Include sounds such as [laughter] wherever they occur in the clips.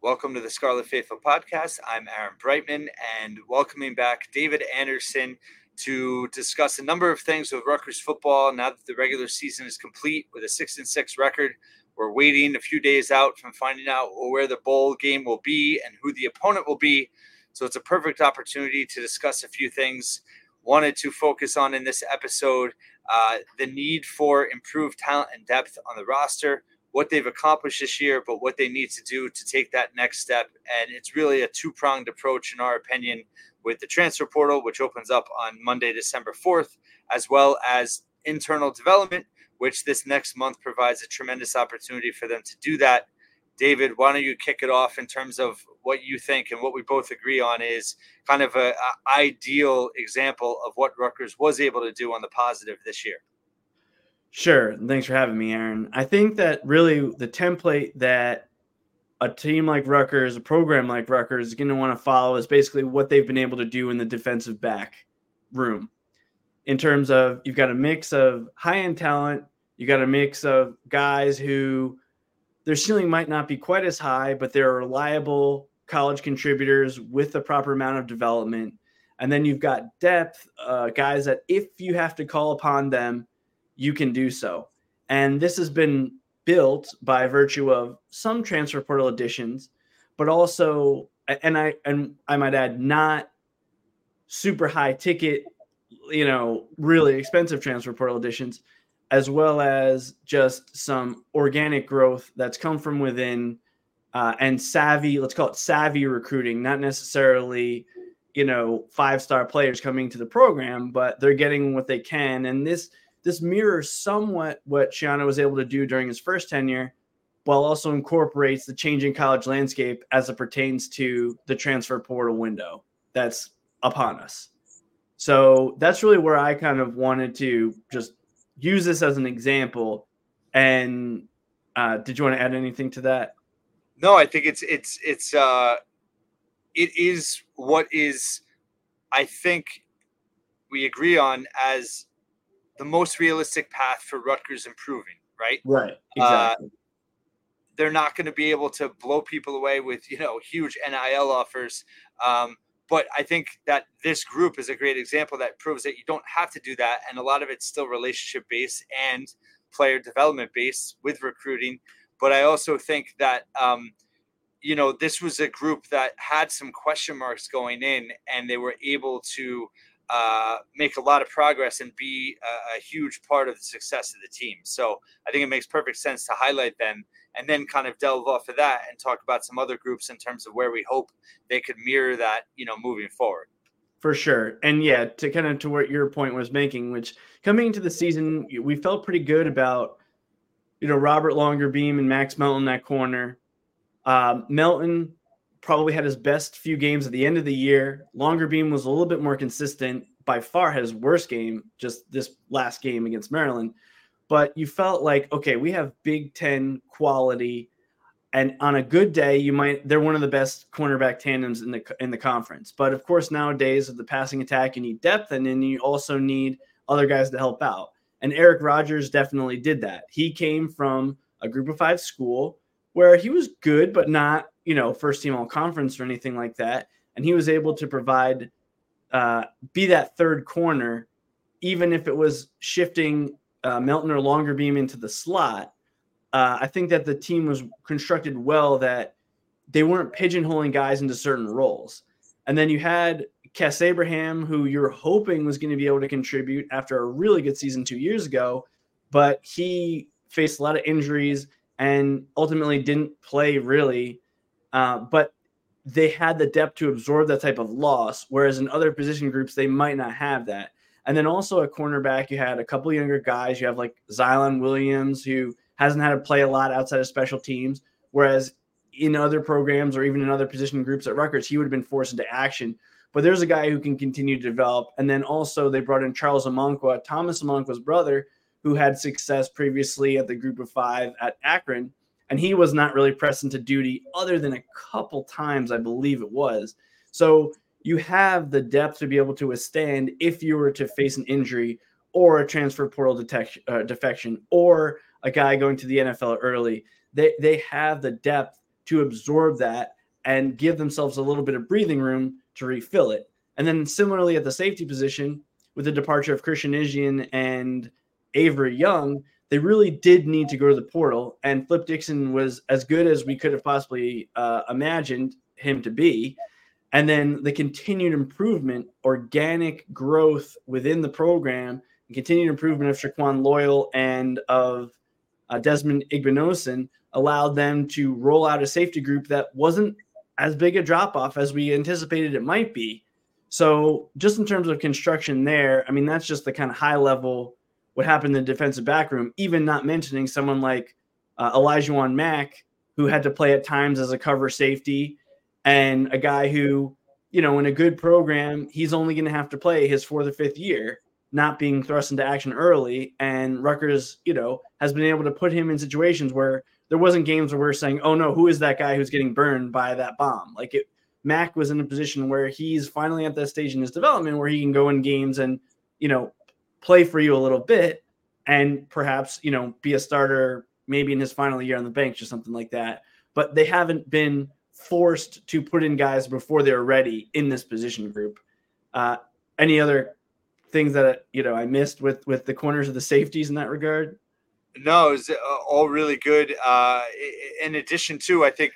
Welcome to the Scarlet Faithful podcast. I'm Aaron Breitman and welcoming back David Anderson to discuss a number of things with Rutgers football now that the regular season is complete with a six and six record. We're waiting a few days out from finding out where the bowl game will be and who the opponent will be. So it's a perfect opportunity to discuss a few things. Wanted to focus on in this episode uh, the need for improved talent and depth on the roster, what they've accomplished this year, but what they need to do to take that next step. And it's really a two pronged approach, in our opinion, with the transfer portal, which opens up on Monday, December 4th, as well as internal development, which this next month provides a tremendous opportunity for them to do that. David, why don't you kick it off in terms of what you think and what we both agree on is kind of a, a ideal example of what Rutgers was able to do on the positive this year? Sure. Thanks for having me, Aaron. I think that really the template that a team like Rutgers, a program like Rutgers is going to want to follow is basically what they've been able to do in the defensive back room. In terms of you've got a mix of high end talent, you got a mix of guys who their ceiling might not be quite as high, but they're reliable college contributors with the proper amount of development. And then you've got depth, uh, guys that if you have to call upon them, you can do so. And this has been built by virtue of some transfer portal additions, but also, and I and I might add, not super high ticket, you know, really expensive transfer portal additions, as well as just some organic growth that's come from within uh, and savvy. Let's call it savvy recruiting, not necessarily you know five star players coming to the program, but they're getting what they can, and this this mirrors somewhat what Schiano was able to do during his first tenure, while also incorporates the changing college landscape as it pertains to the transfer portal window that's upon us. So that's really where I kind of wanted to just use this as an example. And uh, did you want to add anything to that? No, I think it's it's it's uh, it is what is I think we agree on as the most realistic path for Rutgers improving, right? Right. Uh, exactly. Uh, they're not going to be able to blow people away with you know huge NIL offers. Um, but I think that this group is a great example that proves that you don't have to do that, and a lot of it's still relationship based and player development based with recruiting. But I also think that um, you know this was a group that had some question marks going in, and they were able to uh, make a lot of progress and be a, a, huge part of the success of the team. So I think it makes perfect sense to highlight them and then kind of delve off of that and talk about some other groups in terms of where we hope they could mirror that, you know, moving forward. For sure. And yeah, to kind of to what your point was making, which coming into the season, we felt pretty good about, you know, Robert Longerbeam and Max Melton that corner. Um, Melton probably had his best few games at the end of the year. Longerbeam was a little bit more consistent. By far, had his worst game just this last game against Maryland. But you felt like, okay, we have Big Ten quality, and on a good day, you might they're one of the best cornerback tandems in the in the conference. But of course, nowadays with the passing attack, you need depth, and then you also need other guys to help out. And Eric Rogers definitely did that. He came from a group of five school where he was good, but not you know, first team all conference or anything like that. And he was able to provide, uh, be that third corner, even if it was shifting uh, Melton or Longerbeam into the slot. Uh, I think that the team was constructed well that they weren't pigeonholing guys into certain roles. And then you had Kes Abraham, who you're hoping was going to be able to contribute after a really good season two years ago, but he faced a lot of injuries and ultimately didn't play really uh, but they had the depth to absorb that type of loss, whereas in other position groups they might not have that. And then also a cornerback, you had a couple younger guys. You have like Zylan Williams, who hasn't had to play a lot outside of special teams, whereas in other programs or even in other position groups at Rutgers, he would have been forced into action. But there's a guy who can continue to develop. And then also they brought in Charles Amonkwa, Thomas Amonkwa's brother, who had success previously at the group of five at Akron and he was not really pressed into duty other than a couple times, I believe it was. So you have the depth to be able to withstand if you were to face an injury or a transfer portal detection, uh, defection or a guy going to the NFL early. They they have the depth to absorb that and give themselves a little bit of breathing room to refill it. And then similarly at the safety position, with the departure of Christian Izien and Avery Young, they really did need to go to the portal. And Flip Dixon was as good as we could have possibly uh, imagined him to be. And then the continued improvement, organic growth within the program, and continued improvement of Shaquan Loyal and of uh, Desmond Igbinosun allowed them to roll out a safety group that wasn't as big a drop off as we anticipated it might be. So, just in terms of construction there, I mean, that's just the kind of high level what happened in the defensive back room, even not mentioning someone like uh, Olajuwon Mack, who had to play at times as a cover safety, and a guy who, you know, in a good program, he's only going to have to play his fourth or fifth year, not being thrust into action early. And Rutgers, you know, has been able to put him in situations where there wasn't games where we're saying, "Oh no, who is that guy who's getting burned by that bomb?" Like it, Mack was in a position where he's finally at that stage in his development where he can go in games and you know play for you a little bit and perhaps you know be a starter maybe in his final year on the bench or something like that. But they haven't been forced to put in guys before they're ready in this position group. Uh, any other things that you know I missed with with the corners of the safeties in that regard? No, it's uh, all really good. Uh, in addition to, I think,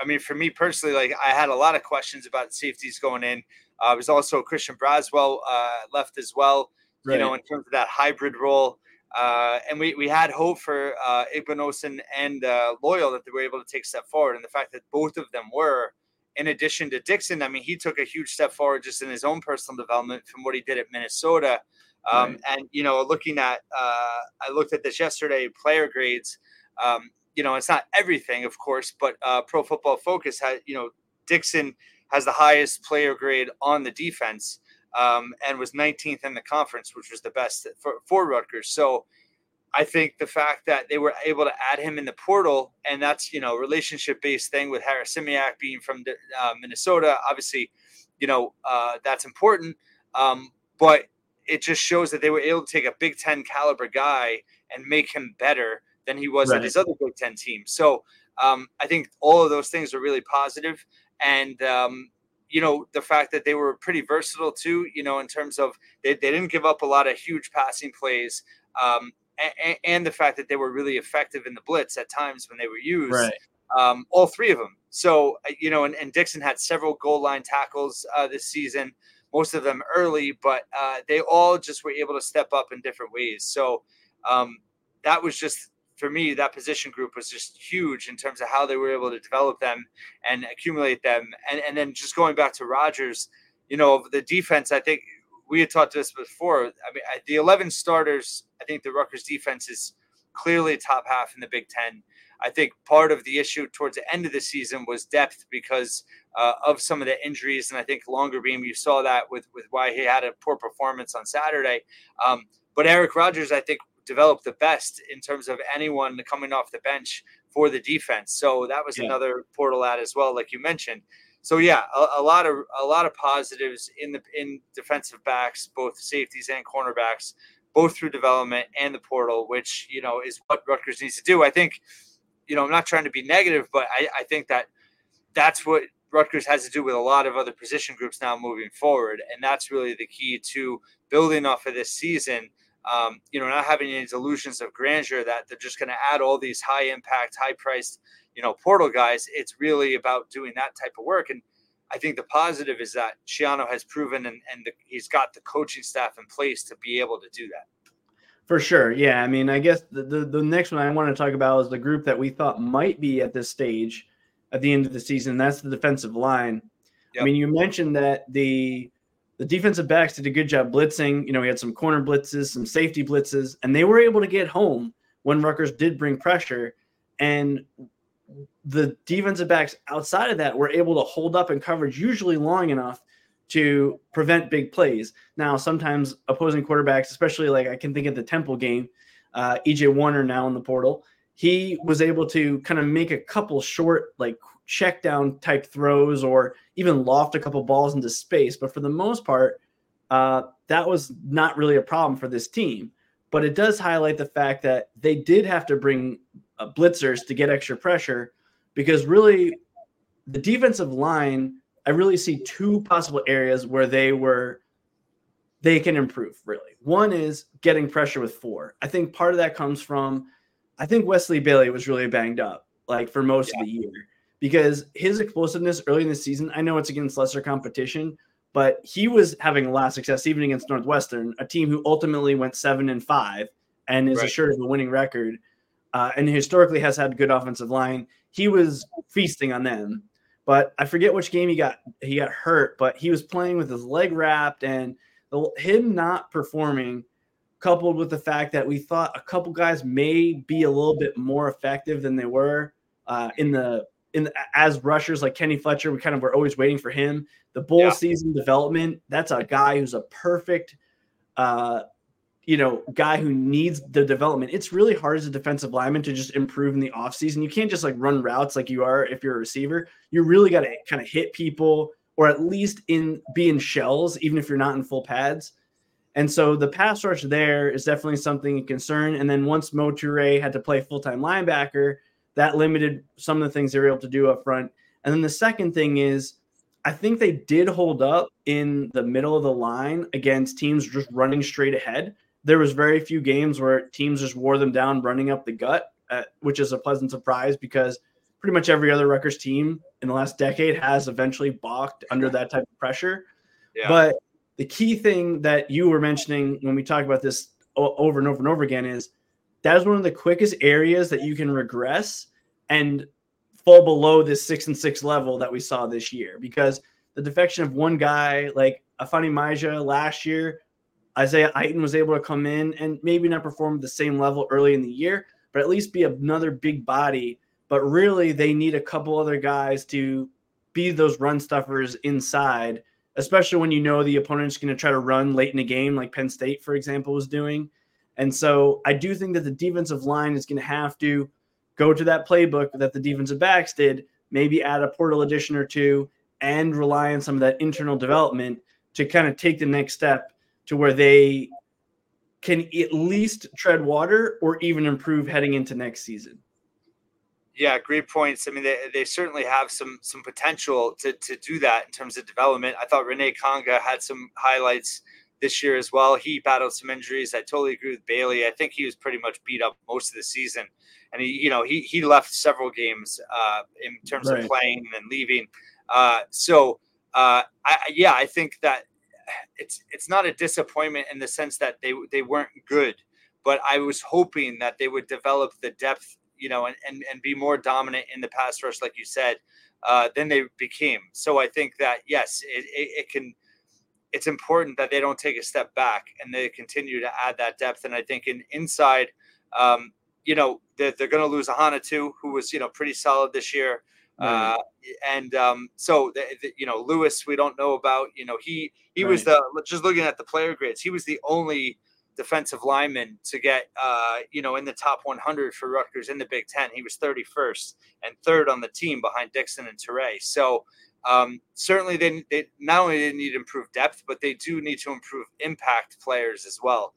I mean, for me personally, like I had a lot of questions about safeties going in. Uh, was also Christian Braswell uh, left as well. Right. You know, in terms of that hybrid role. Uh, and we, we had hope for uh, Igbinosun and uh, Loyal that they were able to take a step forward. And the fact that both of them were, in addition to Dixon, I mean, he took a huge step forward just in his own personal development from what he did at Minnesota. Um, right. And, you know, looking at, uh, I looked at this yesterday, player grades. Um, you know, it's not everything, of course, but uh, Pro Football Focus had, you know, Dixon has the highest player grade on the defense um, and was 19th in the conference, which was the best for, for Rutgers. So I think the fact that they were able to add him in the portal, and that's, you know, relationship based thing with Harasymiak being from uh, Minnesota, obviously, you know, uh, that's important. Um, but it just shows that they were able to take a Big Ten caliber guy and make him better than he was right. at his other Big Ten team. So um, I think all of those things are really positive. And, um, you know, the fact that they were pretty versatile too, you know, in terms of they, they didn't give up a lot of huge passing plays. Um, and, and, the fact that they were really effective in the blitz at times when they were used. Right. Um, all three of them. So, uh, you know, and, and Dixon had several goal line tackles uh, this season most of them early, but uh, they all just were able to step up in different ways. So um, that was just for me, that position group was just huge in terms of how they were able to develop them and accumulate them. And, and then just going back to Rogers, you know, the defense, I think we had talked to this before. I mean, the 11 starters, I think the Rutgers defense is clearly top half in the Big Ten. I think part of the issue towards the end of the season was depth because uh, of some of the injuries, and I think Longerbeam you saw that with with why he had a poor performance on Saturday. Um, but Eric Rogers, I think, developed the best in terms of anyone coming off the bench for the defense. So that was yeah. another portal ad as well, like you mentioned. So yeah, a, a, lot of a lot of positives in the in defensive backs, both safeties and cornerbacks, both through development and the portal, which you know is what Rutgers needs to do. I think you know, I'm not trying to be negative, but I, I think that that's what Rutgers has to do with a lot of other position groups now moving forward. And that's really the key to building off of this season. Um, you know, not having any delusions of grandeur that they're just going to add all these high impact, high priced, you know, portal guys. It's really about doing that type of work. And I think the positive is that Schiano has proven and, and the, he's got the coaching staff in place to be able to do that. For sure. Yeah. I mean, I guess the, the, the, next one I want to talk about is the group that we thought might be at this stage at the end of the season. That's the defensive line. Yep. I mean, you mentioned that the the defensive backs did a good job blitzing. You know, we had some corner blitzes, some safety blitzes, and they were able to get home when Rutgers did bring pressure. And the defensive backs outside of that were able to hold up in coverage usually long enough to prevent big plays. Now, sometimes opposing quarterbacks, especially like I can think of the Temple game, uh, EJ Warner now in the portal, he was able to kind of make a couple short, like check down type throws or even loft a couple balls into space. But for the most part, uh, that was not really a problem for this team. But it does highlight the fact that they did have to bring uh, blitzers to get extra pressure because really the defensive line, I really see two possible areas where they were they can improve really. One is getting pressure with four. I think part of that comes from I think Wesley Bailey was really banged up like for most yeah. of the year because his explosiveness early in the season, I know it's against lesser competition, but he was having a lot of success even against Northwestern, a team who ultimately went seven and five and is right. assured of a winning record, uh, and historically has had good offensive line. He was feasting on them, but I forget which game he got he got hurt, but he was playing with his leg wrapped, and the, him not performing, coupled with the fact that we thought a couple guys may be a little bit more effective than they were uh, in the in the, as rushers like Kenny Fletcher. We kind of were always waiting for him. The bowl yeah. season development. That's a guy who's a perfect uh, you know, guy who needs the development. It's really hard as a defensive lineman to just improve in the offseason. You can't just like run routes like you are if you're a receiver. You really got to kind of hit people or at least in be in shells, even if you're not in full pads. And so the pass rush there is definitely something of concern. And then once Mo Toure had to play full time linebacker, that limited some of the things they were able to do up front. And then the second thing is, I think they did hold up in the middle of the line against teams just running straight ahead there was very few games where teams just wore them down running up the gut, uh, which is a pleasant surprise because pretty much every other Rutgers team in the last decade has eventually balked under that type of pressure. Yeah. But the key thing that you were mentioning when we talk about this over and over and over again is that is one of the quickest areas that you can regress and fall below this six and six level that we saw this year because the defection of one guy like Ifeanyi Maijeh last year Isaiah Iton was able to come in and maybe not perform at the same level early in the year, but at least be another big body. But really, they need a couple other guys to be those run stuffers inside, especially when you know the opponent's going to try to run late in the game, like Penn State, for example, was doing. And so I do think that the defensive line is going to have to go to that playbook that the defensive backs did, maybe add a portal addition or two, and rely on some of that internal development to kind of take the next step to where they can at least tread water or even improve heading into next season. Yeah, great points. I mean, they, they certainly have some some potential to, to do that in terms of development. I thought Rene Konga had some highlights this year as well. He battled some injuries. I totally agree with Bailey. I think he was pretty much beat up most of the season, and he, you know, he he left several games uh, in terms right. of playing and leaving. Uh, so, uh, I, yeah, I think that it's it's not a disappointment in the sense that they they weren't good, but I was hoping that they would develop the depth, you know, and and, and be more dominant in the pass rush, like you said, uh, than they became. So I think that yes, it, it, it can. It's important that they don't take a step back and they continue to add that depth. And I think in inside, um, you know, they're, they're going to lose Ahana too, who was you know pretty solid this year. Uh, and um, so, the, the, you know, Lewis, we don't know about. You know, he he right. was the just looking at the player grids. He was the only defensive lineman to get, uh, you know, in the top 100 for Rutgers in the Big Ten. He was 31st and third on the team behind Dixon and Toure. So um, certainly, they, they not only they need to improve depth, but they do need to improve impact players as well.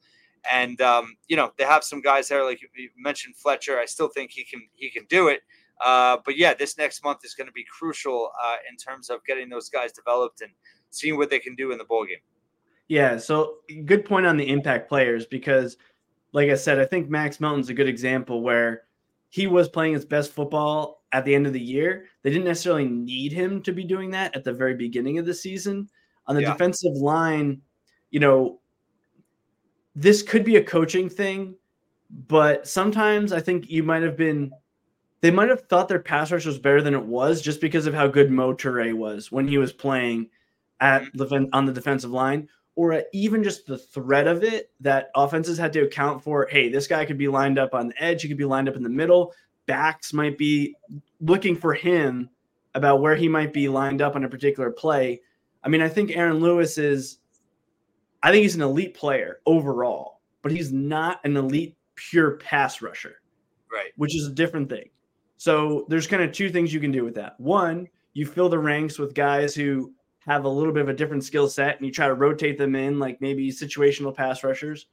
And um, you know, they have some guys there, like you mentioned Fletcher. I still think he can he can do it. Uh, but yeah, this next month is going to be crucial uh, in terms of getting those guys developed and seeing what they can do in the bowl game. Yeah, so good point on the impact players because, like I said, I think Max Melton's a good example where he was playing his best football at the end of the year. They didn't necessarily need him to be doing that at the very beginning of the season. On the yeah. defensive line, you know, this could be a coaching thing, but sometimes I think you might have been they might have thought their pass rush was better than it was just because of how good Mo Toure was when he was playing at mm-hmm. the on the defensive line, or even just the threat of it that offenses had to account for. Hey, this guy could be lined up on the edge, he could be lined up in the middle. Backs might be looking for him about where he might be lined up on a particular play. I mean, I think Aaron Lewis is, I think he's an elite player overall, but he's not an elite pure pass rusher. Right. Which is a different thing. So there's kind of two things you can do with that. One, you fill the ranks with guys who have a little bit of a different skill set and you try to rotate them in, like maybe situational pass rushers.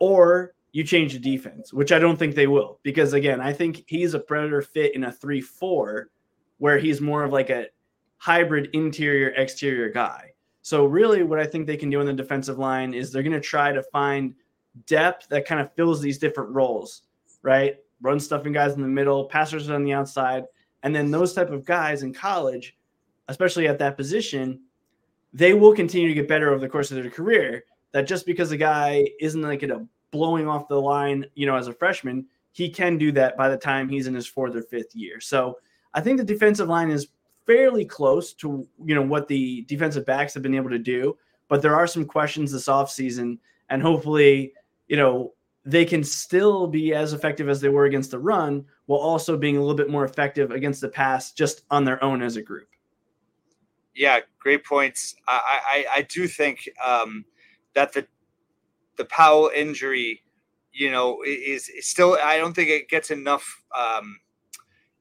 Or you change the defense, which I don't think they will. Because again, I think he's a predator fit in a 3 4 where he's more of like a hybrid interior exterior guy. So, really, what I think they can do on the defensive line is they're going to try to find depth that kind of fills these different roles, right? Run stuffing guys in the middle, passers on the outside. And then those type of guys in college, especially at that position, they will continue to get better over the course of their career. That just because a guy isn't like a blowing off the line, you know, as a freshman, he can do that by the time he's in his fourth or fifth year. So I think the defensive line is fairly close to you know what the defensive backs have been able to do, but there are some questions this offseason, and hopefully, you know, they can still be as effective as they were against the run while also being a little bit more effective against the pass just on their own as a group. Yeah, great points. I I, I do think um, that the the Powell injury, you know, is, is still. I don't think it gets enough. Um,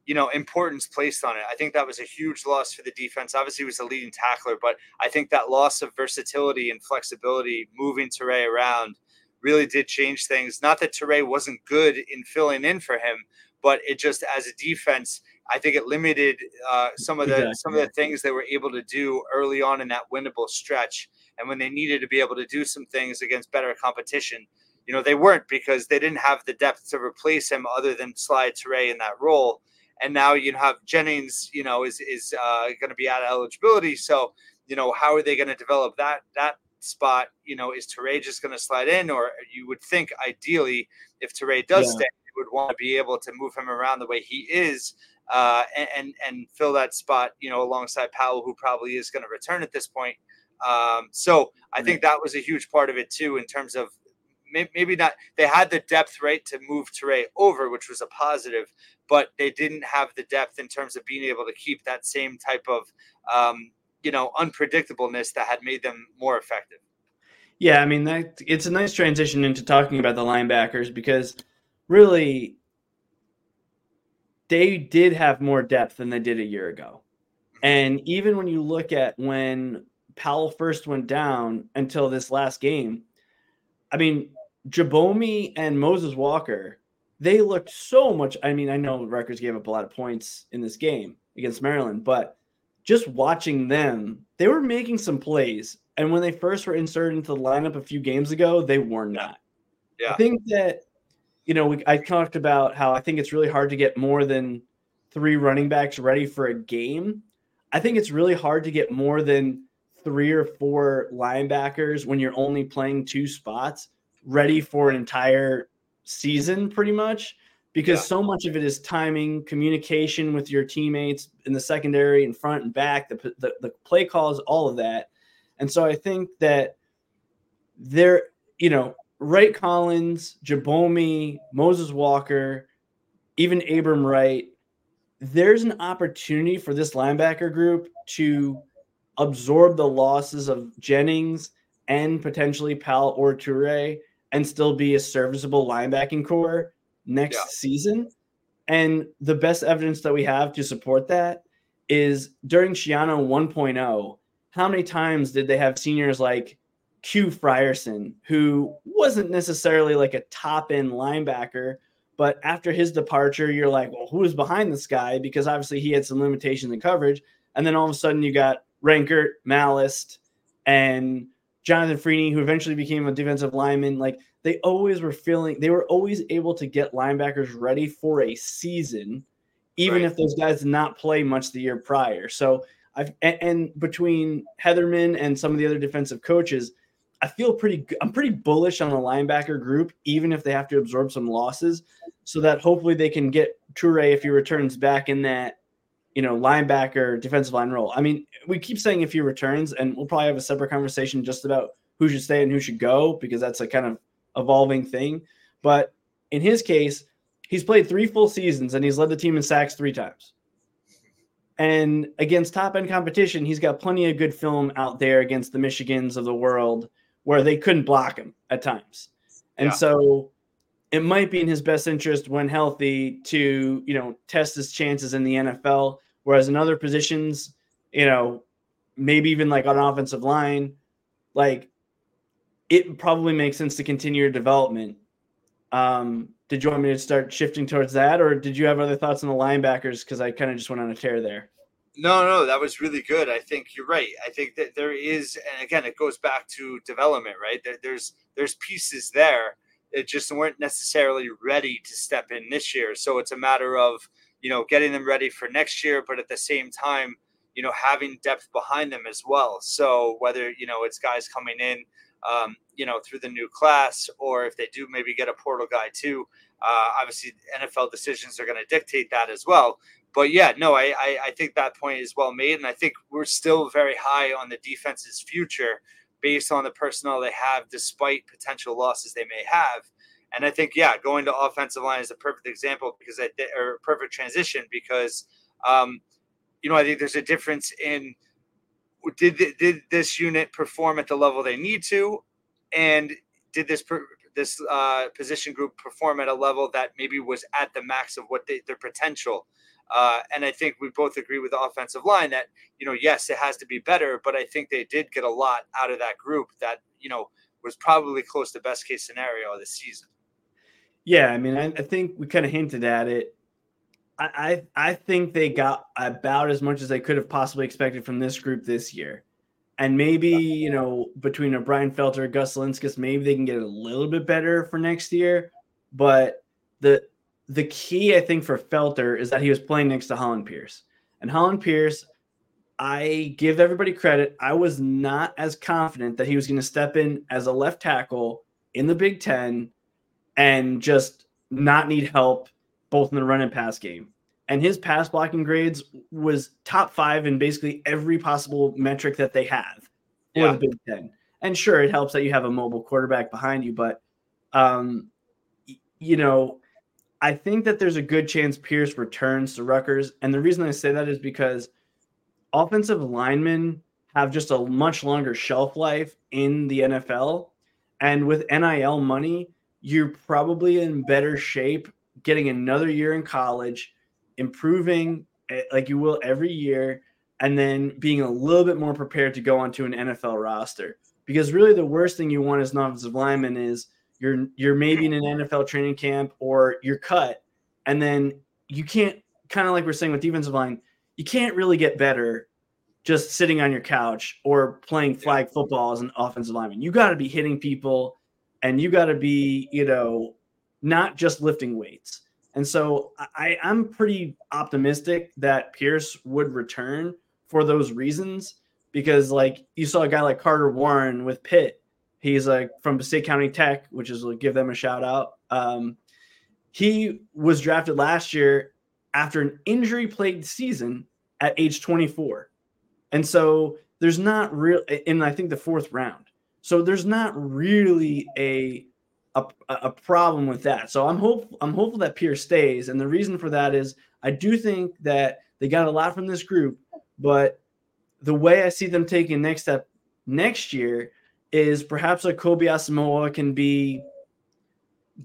you know, importance placed on it. I think that was a huge loss for the defense. Obviously, he was a leading tackler, but I think that loss of versatility and flexibility, moving Toure around, really did change things. Not that Toure wasn't good in filling in for him, but it just as a defense, I think it limited uh, some of the exactly. some of the things they were able to do early on in that winnable stretch. And when they needed to be able to do some things against better competition, you know, they weren't because they didn't have the depth to replace him other than slide Toure in that role and now you have Jennings, you know, is is uh, going to be out of eligibility. So, you know, how are they going to develop that that spot? You know, is Toure just going to slide in, or you would think ideally, if Toure does yeah. stay, you would want to be able to move him around the way he is. Uh, and, and, and fill that spot, you know, alongside Powell, who probably is going to return at this point. Um, so I think that was a huge part of it too, in terms of maybe not they had the depth right to move Toure over, which was a positive, but they didn't have the depth in terms of being able to keep that same type of um, you know unpredictableness that had made them more effective. Yeah, I mean that it's a nice transition into talking about the linebackers because really they did have more depth than they did a year ago. And even when you look at when Powell first went down until this last game, I mean, Djabome and Moses Walker, they looked so much. I mean, I know Rutgers gave up a lot of points in this game against Maryland, but just watching them, they were making some plays. And when they first were inserted into the lineup a few games ago, they were not. Yeah. I think that, you know, we, I talked about how I think it's really hard to get more than three running backs ready for a game. I think it's really hard to get more than three or four linebackers when you're only playing two spots ready for an entire season pretty much because yeah. so much of it is timing, communication with your teammates in the secondary, in front and back, the, the, the play calls, all of that. And so I think that there, you know, Wright Collins, Djabome, Moses Walker, even Abram Wright, there's an opportunity for this linebacker group to absorb the losses of Jennings and potentially Powell or Toure and still be a serviceable linebacking core next yeah. season. And the best evidence that we have to support that is during Schiano 1.0, how many times did they have seniors like Q Frierson, who wasn't necessarily like a top end linebacker, but after his departure, you're like, well, who is behind this guy? Because obviously he had some limitations in coverage. And then all of a sudden you got Rankert, Malist, and Jonathan Freeney, who eventually became a defensive lineman, like they always were feeling they were always able to get linebackers ready for a season, even right. if those guys did not play much the year prior. So I've and, and, between Heatherman and some of the other defensive coaches, I feel pretty I'm pretty bullish on the linebacker group, even if they have to absorb some losses, so that hopefully they can get Toure if he returns back in that you know, linebacker, defensive line role. I mean, we keep saying if he returns, and we'll probably have a separate conversation just about who should stay and who should go because that's a kind of evolving thing. But in his case, he's played three full seasons and he's led the team in sacks three times. And against top end competition, he's got plenty of good film out there against the Michigans of the world where they couldn't block him at times. And yeah. so it might be in his best interest when healthy to, you know, test his chances in the NFL. Whereas in other positions, you know, maybe even like on offensive line, like it probably makes sense to continue your development Um, did you want me to start shifting towards that, or did you have other thoughts on the linebackers? Because I kind of just went on a tear there. No, no, that was really good. I think you're right. I think that there is, and again, it goes back to development, right? There's there's pieces there that just weren't necessarily ready to step in this year. So it's a matter of you know getting them ready for next year, but at the same time, you know having depth behind them as well. So whether you know it's guys coming in um, you know, through the new class, or if they do maybe get a portal guy too. Uh, obviously, NFL decisions are going to dictate that as well. But yeah, no, I, I, I think that point is well made, and I think we're still very high on the defense's future based on the personnel they have, despite potential losses they may have. And I think, yeah, going to offensive line is a perfect example because I or perfect transition because, um, you know, I think there's a difference in did did this unit perform at the level they need to, and did this this uh, position group perform at a level that maybe was at the max of what they, their potential? Uh, and I think we both agree with the offensive line that you know yes it has to be better, but I think they did get a lot out of that group that you know was probably close to best case scenario of the season. Yeah, I mean, I, I think we kind of hinted at it I, I think they got about as much as they could have possibly expected from this group this year. And maybe, you know, between a Brian Felter, Gus Zilinskas, maybe they can get a little bit better for next year. But the the key, I think, for Felter is that he was playing next to Hollin Pierce. And Hollin Pierce, I give everybody credit. I was not as confident that he was going to step in as a left tackle in the Big Ten and just not need help both in the run and pass game. And his pass blocking grades was top five in basically every possible metric that they have for yeah. the Big Ten. And sure, it helps that you have a mobile quarterback behind you, but um, you know, I think that there's a good chance Pierce returns to Rutgers. And the reason I say that is because offensive linemen have just a much longer shelf life in the NFL. And with NIL money, you're probably in better shape getting another year in college, improving eh, like you will every year, and then being a little bit more prepared to go onto an NFL roster. Because really, the worst thing you want as an offensive lineman is you're you're maybe in an NFL training camp or you're cut, and then you can't kind of like we're saying with defensive line, you can't really get better just sitting on your couch or playing flag football as an offensive lineman. You got to be hitting people, and you got to be you know not just lifting weights. And so I, I'm pretty optimistic that Pierce would return for those reasons because, like, you saw a guy like Carter Warren with Pitt. He's like from State County Tech, which is like give them a shout out. Um, he was drafted last year after an injury plagued season at age 24. And so there's not real, in I think the fourth round. So there's not really a a, a problem with that. So I'm hope I'm hopeful that Pierce stays, and the reason for that is I do think that they got a lot from this group, but the way I see them taking next step next year is perhaps a Kobe Asamoah can be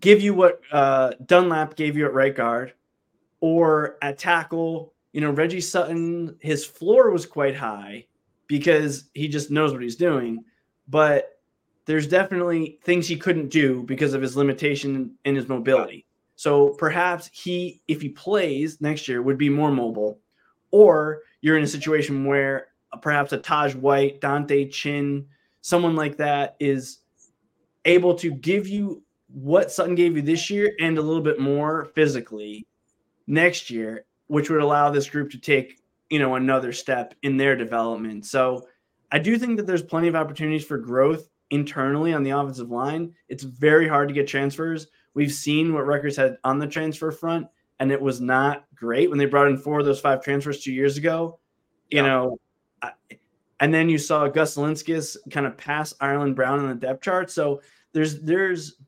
give you what uh, Dunlap gave you at right guard, or at tackle. You know, Reggie Sutton, his floor was quite high because he just knows what he's doing, but there's definitely things he couldn't do because of his limitation in his mobility. So perhaps he, if he plays next year, would be more mobile. Or you're in a situation where perhaps a Taj White, Dante Chin, someone like that is able to give you what Sutton gave you this year and a little bit more physically next year, which would allow this group to take, you know, another step in their development. So I do think that there's plenty of opportunities for growth internally on the offensive line, it's very hard to get transfers. We've seen what Rutgers had on the transfer front, and it was not great when they brought in four of those five transfers two years ago. You yeah. know, and then you saw Gus Zilinskas kind of pass Ireland Brown in the depth chart. So there's there's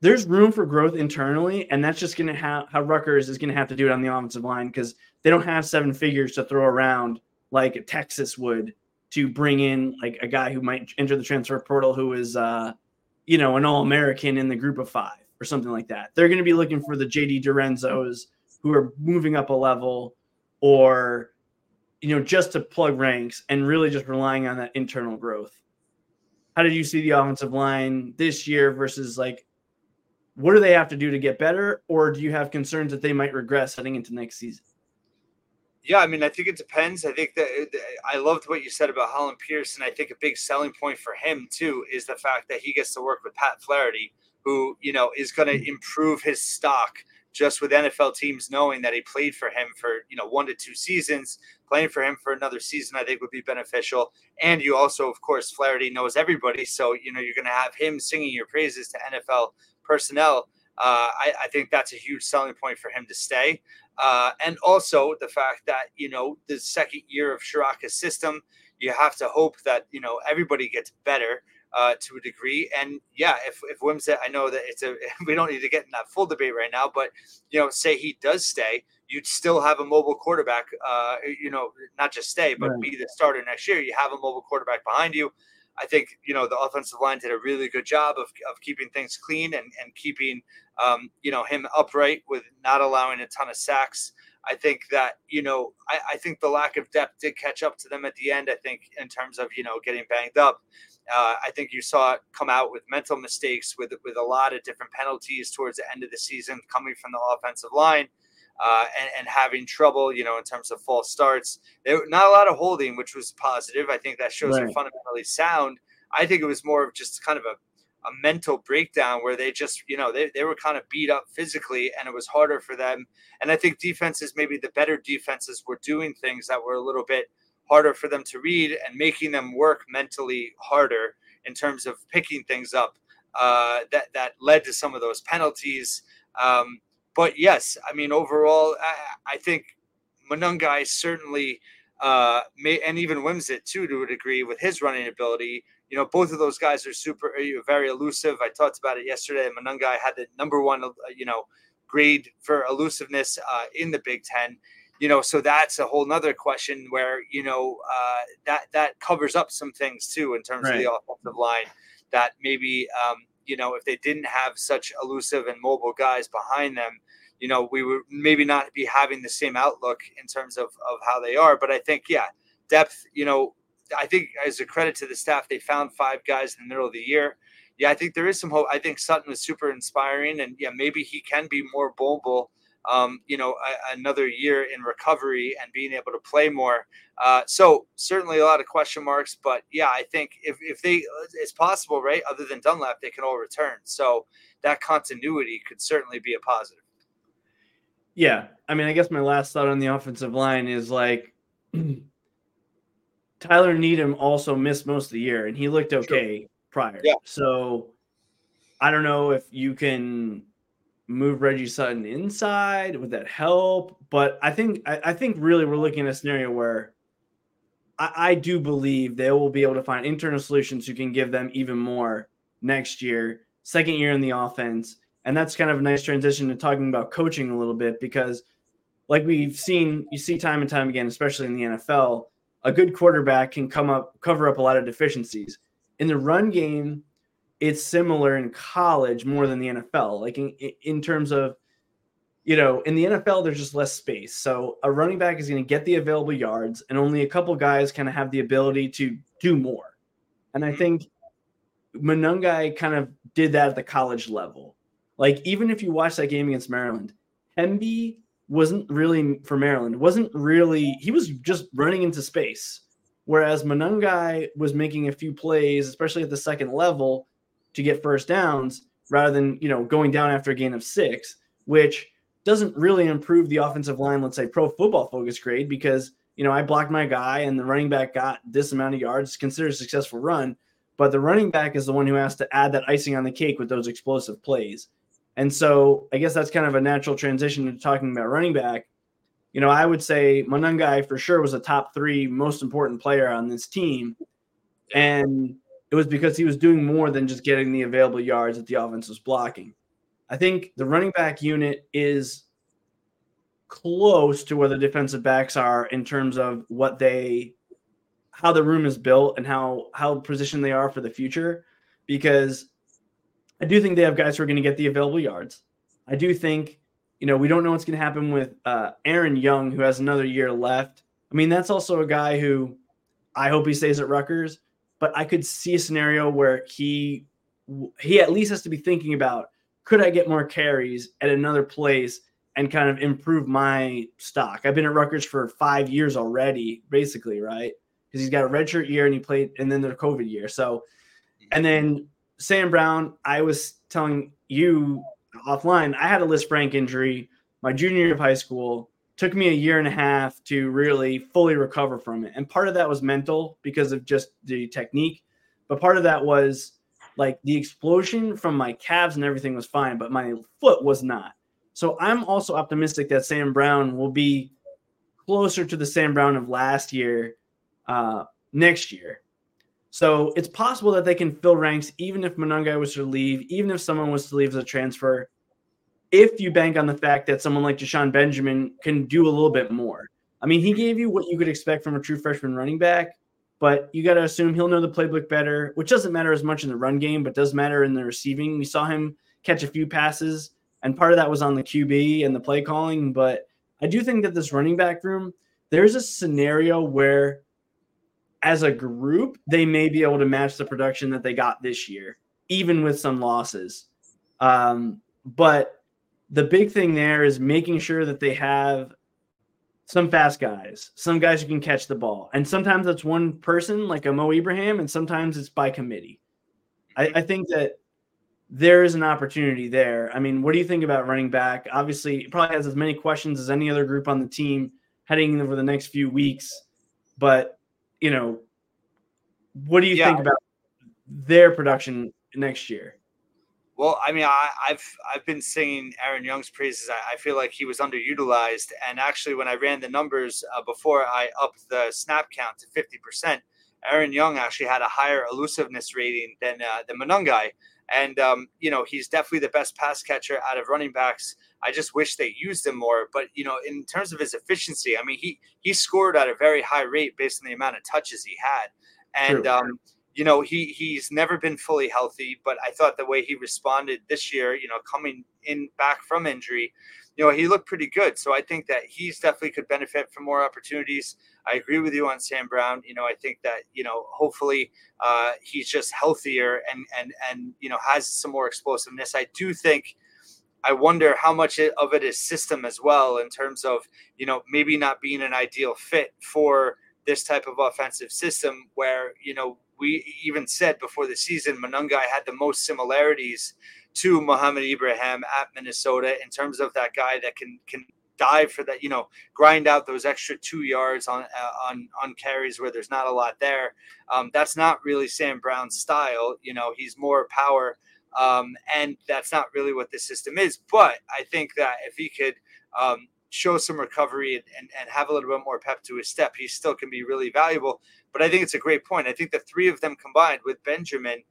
there's room for growth internally, and that's just going to have how Rutgers is going to have to do it on the offensive line because they don't have seven figures to throw around like Texas would to bring in like a guy who might enter the transfer portal who is uh you know an all-american in the group of five or something like that. They're going to be looking for the JD DiRenzos who are moving up a level or you know just to plug ranks and really just relying on that internal growth. How did you see the offensive line this year versus like what do they have to do to get better, or do you have concerns that they might regress heading into next season? Yeah, I mean, I think it depends. I think that I loved what you said about Hollin Pierce, and I think a big selling point for him too is the fact that he gets to work with Pat Flaherty, who you know is going to improve his stock just with NFL teams knowing that he played for him for you know one to two seasons. Playing for him for another season, I think, would be beneficial. And you also, of course, Flaherty knows everybody, so you know you're going to have him singing your praises to NFL personnel. Uh, I, I, think that's a huge selling point for him to stay. Uh, and also the fact that you know the second year of Ciarrocca's system, you have to hope that you know everybody gets better uh, to a degree. And yeah, if if Wimsatt, I know that it's a [laughs] we don't need to get in that full debate right now, but you know, say he does stay, you'd still have a mobile quarterback. Uh, you know, not just stay, but right. be the starter next year. You have a mobile quarterback behind you. I think you know the offensive line did a really good job of, of keeping things clean and and keeping um, you know him upright with not allowing a ton of sacks. I think that you know I, I, think the lack of depth did catch up to them at the end. I think in terms of you know getting banged up, uh, I think you saw it come out with mental mistakes, with with a lot of different penalties towards the end of the season coming from the offensive line. Uh, and, and, having trouble, you know, in terms of false starts. There not a lot of holding, which was positive. I think that shows right. they're fundamentally sound. I think it was more of just kind of a, a mental breakdown where they just, you know, they, they were kind of beat up physically and it was harder for them. And I think defenses, maybe the better defenses, were doing things that were a little bit harder for them to read and making them work mentally harder in terms of picking things up. Uh, that that led to some of those penalties. Um, but yes, I mean overall, I, I think Monangai certainly uh, may, and even Wimsatt too to a degree with his running ability. You know, both of those guys are super, uh, very elusive. I talked about it yesterday. Monangai had the number one, uh, you know, grade for elusiveness uh, in the Big Ten. You know, so that's a whole nother question where you know uh, that that covers up some things too in terms right. of the offensive line that maybe um, you know, if they didn't have such elusive and mobile guys behind them, you know, we would maybe not be having the same outlook in terms of, of how they are. But I think, yeah, depth, you know, I think as a credit to the staff, they found five guys in the middle of the year. Yeah, I think there is some hope. I think Sutton was super inspiring, and yeah, maybe he can be more mobile um, you know, a, another year in recovery and being able to play more. Uh, so certainly a lot of question marks, but yeah, I think if, if they, it's possible, right? Other than Dunlap, they can all return. So that continuity could certainly be a positive. Yeah. I mean, I guess my last thought on the offensive line is like [clears throat] Tyler Needham also missed most of the year and he looked okay prior. Yeah. So I don't know if you can move Reggie Sutton inside? Would that help? But I think I, I think really we're looking at a scenario where I, I, do believe they will be able to find internal solutions who can give them even more next year, second year in the offense. And that's kind of a nice transition to talking about coaching a little bit because like we've seen, you see time and time again, especially in the NFL, a good quarterback can come up, cover up a lot of deficiencies. In the run game, it's similar in college more than the NFL. Like in, in terms of, you know, in the NFL, there's just less space. So a running back is going to get the available yards, and only a couple guys kind of have the ability to do more. And I mm-hmm. think Monangai kind of did that at the college level. Like even if you watch that game against Maryland, Hemby wasn't really for Maryland. wasn't really he was just running into space. Whereas Monangai was making a few plays, especially at the second level, to get first downs rather than you know going down after a gain of six, which doesn't really improve the offensive line. Let's say pro football focus grade because you know I blocked my guy and the running back got this amount of yards, considered a successful run. But the running back is the one who has to add that icing on the cake with those explosive plays. And so I guess that's kind of a natural transition to talking about running back. You know, I would say Monangai for sure was a top three most important player on this team. And it was because he was doing more than just getting the available yards that the offense was blocking. I think the running back unit is close to where the defensive backs are in terms of what they how the room is built and how how positioned they are for the future because I do think they have guys who are going to get the available yards. I do think, you know, we don't know what's going to happen with uh, Aaron Young, who has another year left. I mean, that's also a guy who I hope he stays at Rutgers but I could see a scenario where he he at least has to be thinking about could I get more carries at another place and kind of improve my stock? I've been at Rutgers for five years already, basically, right? Because he's got a redshirt year and he played, and then the COVID year. So, and then Sam Brown, I was telling you offline, I had a Lisfranc injury my junior year of high school. Took me a year and a half to really fully recover from it. And part of that was mental because of just the technique. But part of that was like the explosion from my calves and everything was fine, but my foot was not. So I'm also optimistic that Sam Brown will be closer to the Sam Brown of last year uh, next year. So it's possible that they can fill ranks even if Monangai was to leave, even if someone was to leave as a transfer, if you bank on the fact that someone like Deshaun Benjamin can do a little bit more. I mean, he gave you what you could expect from a true freshman running back, but you got to assume he'll know the playbook better, which doesn't matter as much in the run game, but does matter in the receiving. We saw him catch a few passes, and part of that was on the QB and the play calling. But I do think that this running back room, there's a scenario where as a group, they may be able to match the production that they got this year, even with some losses. Um, but the big thing there is making sure that they have some fast guys, some guys who can catch the ball. And sometimes it's one person like a Mo Ibrahim, and sometimes it's by committee. I, I think that there is an opportunity there. I mean, what do you think about running back? Obviously, it probably has as many questions as any other group on the team heading over the next few weeks. But you know, what do you yeah. think about their production next year? Well, I mean, I, have I've been singing Aaron Young's praises. I, I, feel like he was underutilized, and actually, when I ran the numbers uh, before I upped the snap count to fifty percent, Aaron Young actually had a higher elusiveness rating than uh, than Monangai, and um, you know he's definitely the best pass catcher out of running backs. I just wish they used him more. But you know, in terms of his efficiency, I mean, he he scored at a very high rate based on the amount of touches he had, and um, you know he he's never been fully healthy. But I thought the way he responded this year, you know, coming in back from injury, you know, he looked pretty good. So I think that he's definitely could benefit from more opportunities. I agree with you on Sam Brown. You know, I think that you know, hopefully, uh, he's just healthier and and and you know has some more explosiveness. I do think I wonder how much of it is system as well in terms of you know maybe not being an ideal fit for this type of offensive system where you know we even said before the season Monangai had the most similarities to Mohamed Ibrahim at Minnesota in terms of that guy that can can dive for that you know grind out those extra two yards on uh, on on carries where there's not a lot there um, that's not really Sam Brown's style you know he's more power um, and that's not really what the system is. But I think that if he could um, show some recovery and, and, and, have a little bit more pep to his step, he still can be really valuable. But I think it's a great point. I think the three of them combined with Benjamin,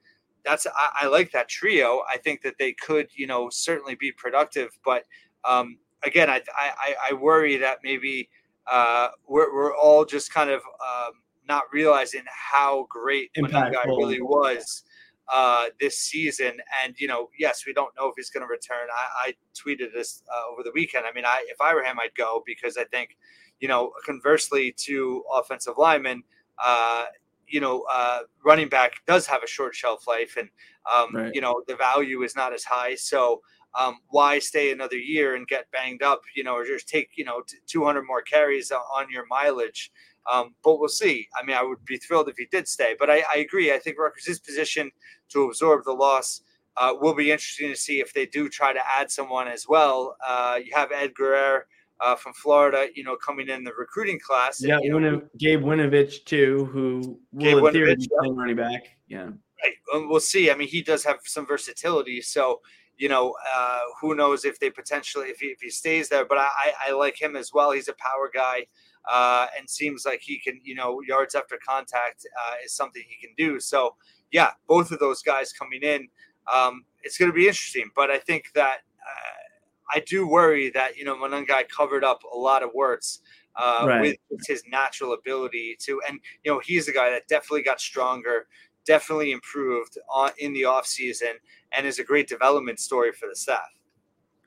that's I, I like that trio. I think that they could, you know, certainly be productive. But um, again, I, I I worry that maybe uh, we're we're all just kind of um, not realizing how great that guy really was uh, this season. And you know, yes, we don't know if he's going to return. I, I, tweeted this uh, over the weekend. I mean, I if I were him, I'd go because I think, you know, conversely to offensive linemen, uh, you know, uh, running back does have a short shelf life, and um, right. you know the value is not as high. So. Um, why stay another year and get banged up, you know, or just take, you know, 200 more carries on your mileage? Um, but we'll see. I mean, I would be thrilled if he did stay. But I, I agree. I think Rutgers is positioned to absorb the loss. Uh, will be interesting to see if they do try to add someone as well. Uh, you have Ed Guerrero uh, from Florida, you know, coming in the recruiting class. Yeah, and, you know, Gabe Winowich too, who will in theory be playing running back. Yeah, right. we'll see. I mean, he does have some versatility, so you know, uh, who knows if they potentially if he, if he stays there. But I, I like him as well. He's a power guy uh, and seems like he can, you know, yards after contact uh, is something he can do. So, yeah, both of those guys coming in, um, it's going to be interesting. But I think that uh, I do worry that, you know, Monangai covered up a lot of words uh, right. with his natural ability to, and, you know, he's a guy that definitely got stronger, definitely improved on, in the offseason, and is a great development story for the staff.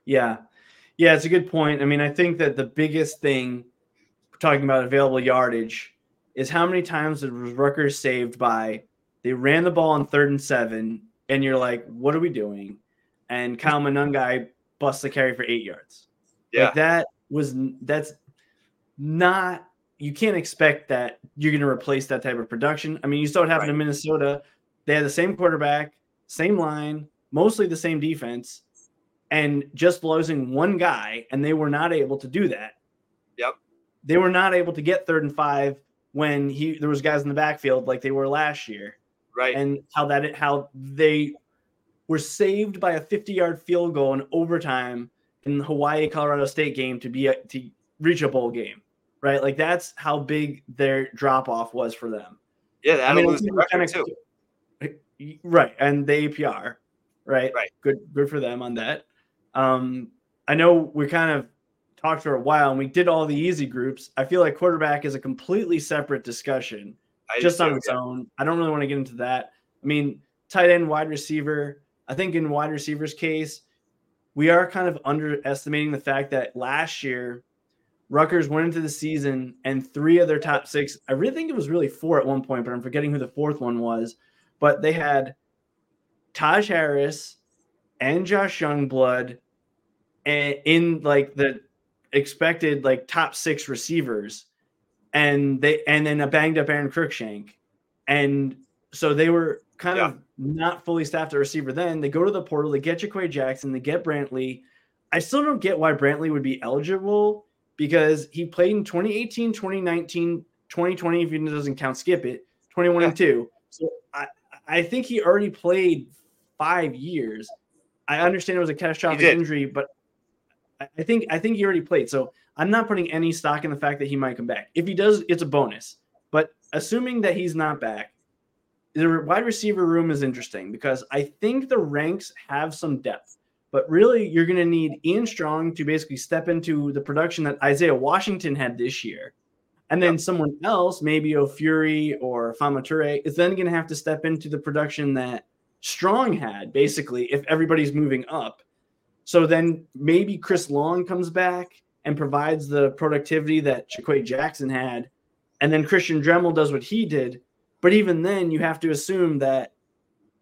Yeah. Yeah, it's a good point. I mean, I think that the biggest thing talking about available yardage is how many times was Rutgers saved by they ran the ball on third and seven, and you're like, what are we doing? and Kyle Monangai busts the carry for eight yards. Yeah. Like that was that's not you can't expect that you're going to replace that type of production. I mean, you saw what happened right. in Minnesota. They had the same quarterback, same line, mostly the same defense, and just losing one guy, and they were not able to do that. They were not able to get third and five when he there was guys in the backfield like they were last year. Right. And how that how they were saved by a 50 yard field goal in overtime in the Hawaii Colorado State game to be a, to reach a bowl game, right? Like that's how big their drop off was for them. Yeah, that I mean, lose the record too. Right, and the APR, right? Right. Good, good for them on that. Um, I know we're kind of talked for a while and we did all the easy groups. I feel like quarterback is a completely separate discussion, I just on its own. I don't really want to get into that. I mean, tight end, wide receiver. I think in wide receivers case, we are kind of underestimating the fact that last year Rutgers went into the season and three of their top six, I really think it was really four at one point, but I'm forgetting who the fourth one was. But they had Taj Harris and Josh Youngblood and in like the expected like top six receivers. And they and then a banged up Aron Cruickshank, And so they were kind yeah. of not fully staffed at receiver then. They go to the portal, they get JaQuae Jackson, they get Brantley. I still don't get why Brantley would be eligible because he played in 2018, 2019, 2020, if he doesn't count skip it, 21 yeah. and 2. So I, I think he already played five years. I understand it was a catastrophic injury, but I think I think he already played. So I'm not putting any stock in the fact that he might come back. If he does, it's a bonus. But assuming that he's not back, the wide receiver room is interesting because I think the ranks have some depth, but really you're going to need Ian Strong to basically step into the production that Isaiah Washington had this year. And then yep. someone else, maybe Ofuri or Famah Toure, is then going to have to step into the production that Strong had, basically, if everybody's moving up. So then maybe Chris Long comes back and provides the productivity that JaQuae Jackson had. And then Christian Dremel does what he did but even then, you have to assume that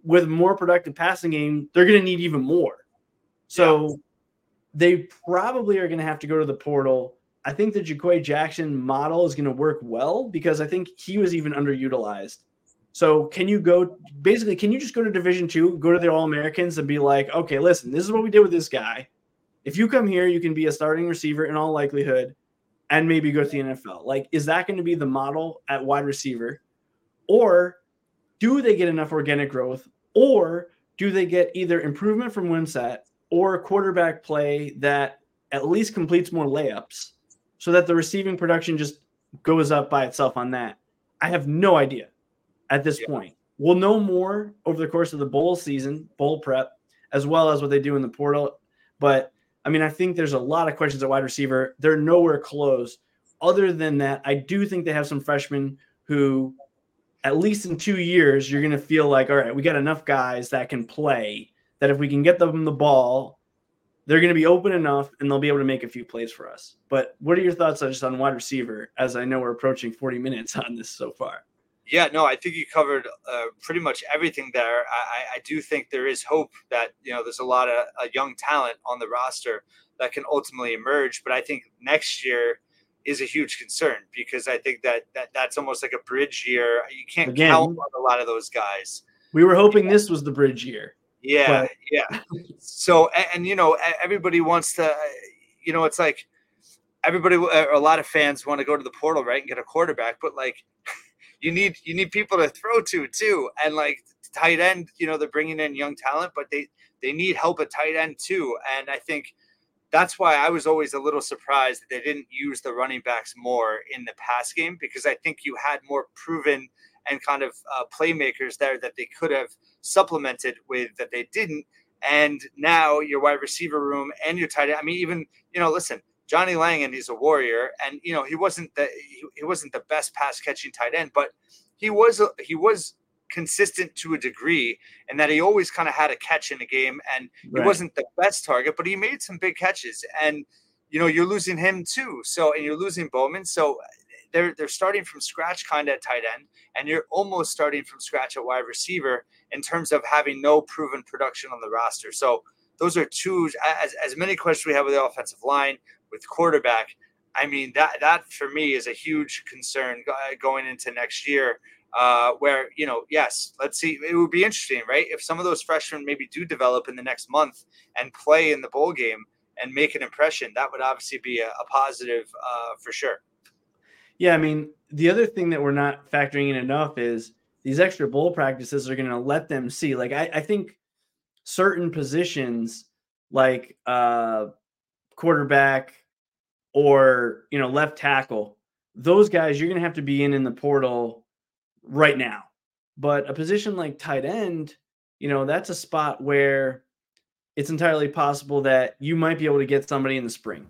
with more productive passing game, they're going to need even more. So yeah. they probably are going to have to go to the portal. I think the JaQuae Jackson model is going to work well because I think he was even underutilized. So can you go basically can you just go to division two, go to the all Americans and be like, okay, listen, this is what we did with this guy. If you come here, you can be a starting receiver in all likelihood and maybe go to the NFL. Like, is that going to be the model at wide receiver? Or do they get enough organic growth? Or do they get either improvement from Wimsatt or quarterback play that at least completes more layups so that the receiving production just goes up by itself on that? I have no idea at this yeah. point. We'll know more over the course of the bowl season, bowl prep, as well as what they do in the portal. But I mean, I think there's a lot of questions at wide receiver. They're nowhere close. Other than that, I do think they have some freshmen who at least in two years, you're going to feel like, all right, we got enough guys that can play that if we can get them the ball, they're going to be open enough and they'll be able to make a few plays for us. But what are your thoughts just on wide receiver? As I know we're approaching 40 minutes [laughs] on this so far. Yeah, no, I think you covered uh, pretty much everything there. I, I, do think there is hope that you know there's a lot of uh, young talent on the roster that can ultimately emerge. But I think next year is a huge concern because I think that, that that's almost like a bridge year. You can't Again, count on a lot of those guys. We were hoping this was the bridge year. Yeah, but. yeah. So and, and, you know everybody wants to, you know, it's like everybody, a lot of fans want to go to the portal right and get a quarterback, but like you need you need people to throw to too, and like tight end, you know, they're bringing in young talent, but they they need help at tight end too, and I think that's why I was always a little surprised that they didn't use the running backs more in the pass game because I think you had more proven and kind of uh, playmakers there that they could have supplemented with that they didn't. And now your wide receiver room and your tight end. I mean, even you know, listen, Johnny Langan, he's a warrior, and you know he wasn't the he, he wasn't the best pass catching tight end, but he was he was consistent to a degree and that he always kind of had a catch in the game and right. he wasn't the best target but he made some big catches and you know you're losing him too so and you're losing Bowman so they're they're starting from scratch kind of at tight end and you're almost starting from scratch at wide receiver in terms of having no proven production on the roster so those are two as, as many questions we have with the offensive line with quarterback. I mean that that for me is a huge concern going into next year. Uh, where you know, yes, let's see. It would be interesting, right? If some of those freshmen maybe do develop in the next month and play in the bowl game and make an impression, that would obviously be a, a positive uh, for sure. Yeah, I mean, the other thing that we're not factoring in enough is these extra bowl practices are going to let them see. Like, I, I think certain positions, like uh, quarterback or you know left tackle, those guys you're going to have to be in in the portal right now. But a position like tight end, you know, that's a spot where it's entirely possible that you might be able to get somebody in the spring.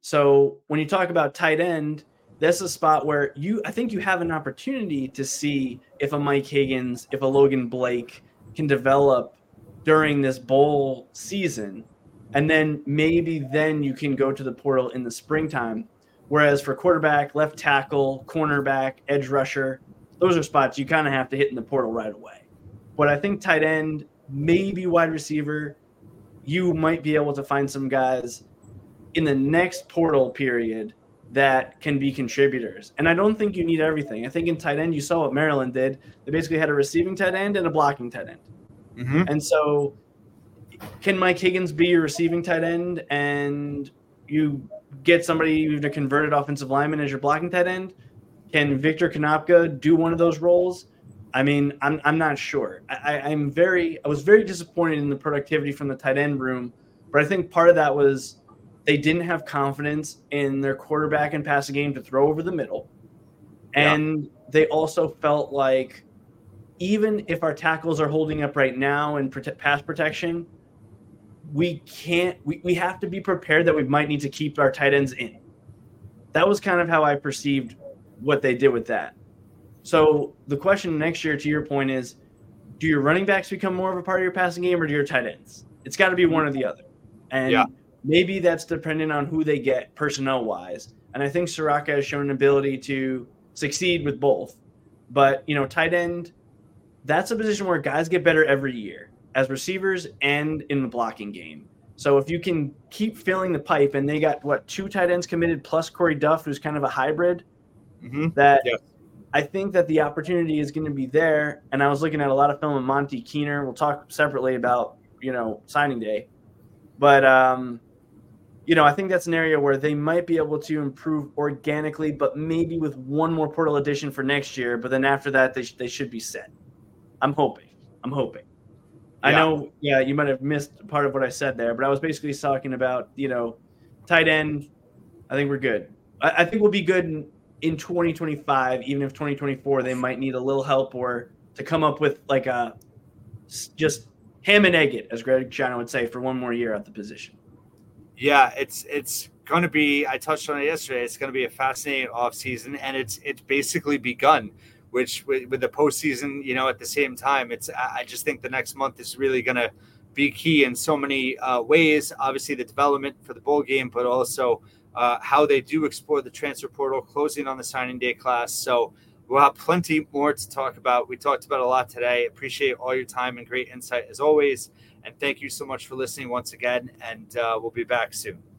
So when you talk about tight end, that's a spot where you I think you have an opportunity to see if a Mike Higgins, if a Logan Blake can develop during this bowl season. And then maybe then you can go to the portal in the springtime. Whereas for quarterback, left tackle, cornerback, edge rusher, those are spots you kind of have to hit in the portal right away. But I think tight end, maybe wide receiver, you might be able to find some guys in the next portal period that can be contributors. And I don't think you need everything. I think in tight end, you saw what Maryland did. They basically had a receiving tight end and a blocking tight end. Mm-hmm. And so, can Mike Higgins be your receiving tight end and you get somebody even a converted offensive lineman as your blocking tight end? Can Victor Konopka do one of those roles? I mean, I'm, I'm not sure. I, I'm very I was very disappointed in the productivity from the tight end room, but I think part of that was they didn't have confidence in their quarterback and passing game to throw over the middle, and yeah. they also felt like even if our tackles are holding up right now in prote- pass protection, we can't. We, we have to be prepared that we might need to keep our tight ends in. That was kind of how I perceived what they did with that. So the question next year, to your point, is do your running backs become more of a part of your passing game or do your tight ends? It's got to be one or the other. And yeah. maybe that's dependent on who they get personnel wise. And I think Ciarrocca has shown an ability to succeed with both. But, you know, tight end, that's a position where guys get better every year as receivers and in the blocking game. So if you can keep filling the pipe, and they got what two tight ends committed plus Corey Duff, who's kind of a hybrid, mm-hmm. that yes. I think that the opportunity is going to be there. And I was looking at a lot of film of Monte Keener. We'll talk separately about you know signing day, but um, you know I think that's an area where they might be able to improve organically, but maybe with one more portal addition for next year. But then after that, they sh- they should be set. I'm hoping. I'm hoping. Yeah. I know, yeah, you might have missed part of what I said there, but I was basically talking about, you know, tight end. I think we're good. I, I think we'll be good in, in 2025, even if 2024 they might need a little help or to come up with like a just ham and egg it, as Greg Schiano would say, for one more year at the position. Yeah, it's it's going to be. I touched on it yesterday. It's going to be a fascinating offseason, and it's it's basically begun. Which with, with the postseason, you know, at the same time, it's. I just think the next month is really going to be key in so many uh, ways. Obviously, the development for the bowl game, but also uh, how they do explore the transfer portal, closing on the signing day class. So we'll have plenty more to talk about. We talked about a lot today. Appreciate all your time and great insight as always. And thank you so much for listening once again. And uh, we'll be back soon.